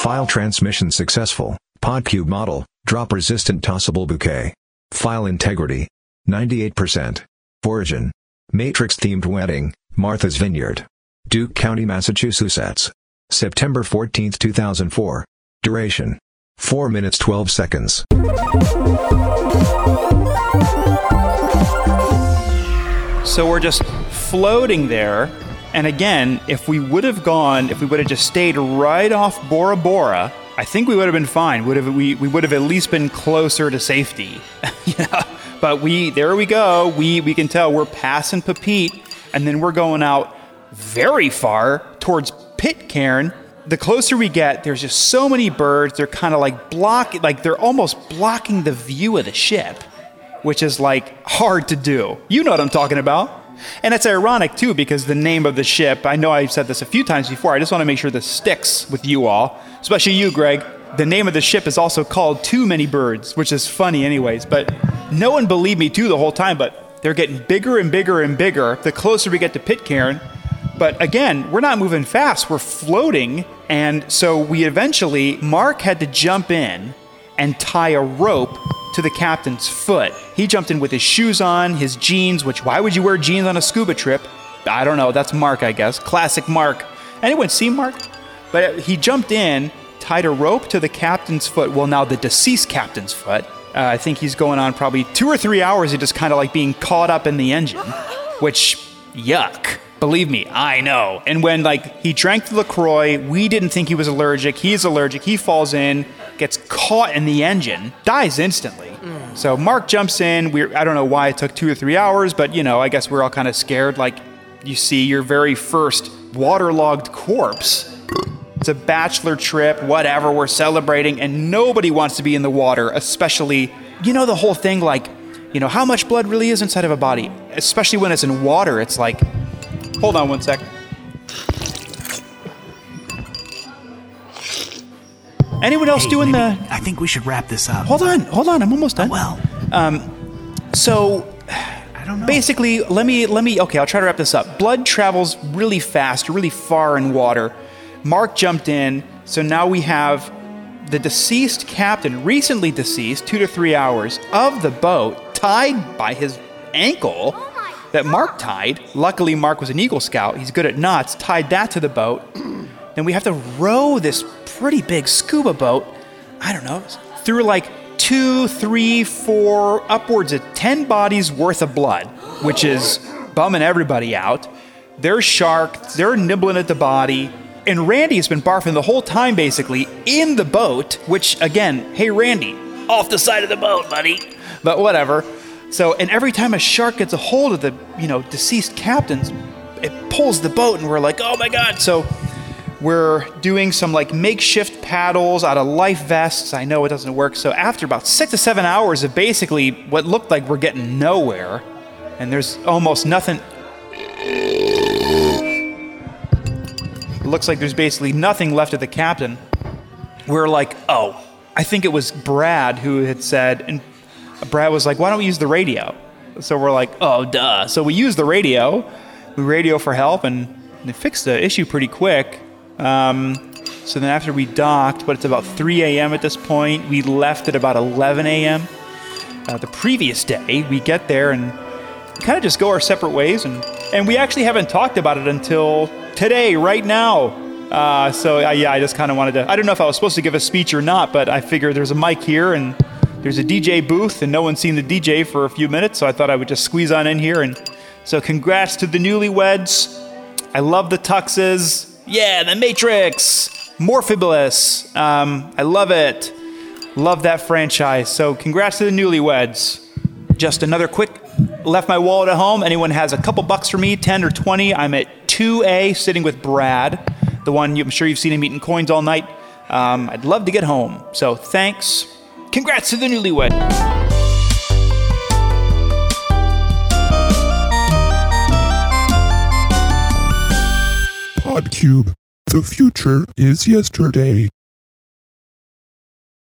File transmission successful. Podcube model, drop resistant tossable bouquet. File integrity. 98%. Origin. Matrix themed wedding, Martha's Vineyard. Duke County, Massachusetts. September 14, 2004. Duration. 4 minutes 12 seconds. So we're just floating there. And again, if we would have gone, if we would have just stayed right off Bora Bora, I think we would have been fine. Would have we, we would have at least been closer to safety. yeah. But we there we go. We we can tell we're passing Papeete, and then we're going out very far towards Pitcairn. The closer we get, there's just so many birds. They're kind of like block, like they're almost blocking the view of the ship, which is like hard to do. You know what I'm talking about. And it's ironic too because the name of the ship, I know I've said this a few times before, I just want to make sure this sticks with you all, especially you, Greg. The name of the ship is also called Too Many Birds, which is funny, anyways. But no one believed me too the whole time, but they're getting bigger and bigger and bigger the closer we get to Pitcairn. But again, we're not moving fast, we're floating. And so we eventually, Mark had to jump in and tie a rope to the captain's foot. He jumped in with his shoes on, his jeans, which why would you wear jeans on a scuba trip? I don't know. That's Mark, I guess. Classic Mark. Anyone see Mark? But he jumped in, tied a rope to the captain's foot. Well, now the deceased captain's foot. Uh, I think he's going on probably two or three hours of just kind of like being caught up in the engine, which, yuck. Believe me, I know. And when like he drank the LaCroix, we didn't think he was allergic. He's allergic. He falls in, gets caught in the engine, dies instantly. So Mark jumps in. We I don't know why it took two or three hours, but you know, I guess we're all kind of scared. Like you see your very first waterlogged corpse. It's a bachelor trip, whatever. We're celebrating, and nobody wants to be in the water, especially you know the whole thing like you know how much blood really is inside of a body, especially when it's in water. It's like Hold on one sec. Anyone else Hey, doing maybe- the? I think we should wrap this up. Hold on, hold on. I'm almost done. well, um, So I don't know. basically, let me let me. Okay, I'll try to wrap this up. Blood travels really fast, really far in water. Mark jumped in, so now we have the deceased captain, recently deceased, two to three hours of the boat, tied by his ankle. That Mark tied. Luckily, Mark was an Eagle Scout. He's good at knots. Tied that to the boat. Then we have to row this pretty big scuba boat. I don't know through like two, three, four, upwards of 10 bodies worth of blood, which is bumming everybody out. They're shark, they're nibbling at the body. And Randy has been barfing the whole time, basically, in the boat, which, again, hey, Randy, off the side of the boat, buddy. But whatever. So, and every time a shark gets a hold of the, you know, deceased captains, it pulls the boat, and we're like, oh my God. So, we're doing some like makeshift paddles out of life vests. I know it doesn't work. So after about six to seven hours of basically what looked like we're getting nowhere, and there's almost nothing. It looks like there's basically nothing left of the captain. We're like, oh, I think it was Brad who had said, and Brad was like, why don't we use the radio? So we're like, oh, duh. So we use the radio. We radio for help, and they fixed the issue pretty quick. Um, so then after we docked, but it's about 3 a.m. at this point, we left at about 11 a.m. Uh, the previous day, we get there and kind of just go our separate ways, and and we actually haven't talked about it until today, right now. Uh, so uh, yeah, I just kind of wanted to. I don't know if I was supposed to give a speech or not, but I figured there's a mic here and there's a DJ booth, and no one's seen the DJ for a few minutes, so I thought I would just squeeze on in here. And so, congrats to the newlyweds. I love the tuxes. Yeah, the Matrix, Morphibulus. Um, I love it. Love that franchise. So, congrats to the newlyweds. Just another quick left my wallet at home. Anyone has a couple bucks for me, 10 or 20, I'm at 2A sitting with Brad, the one you, I'm sure you've seen him eating coins all night. Um, I'd love to get home. So, thanks. Congrats to the newlywed. Podcube. The future is yesterday.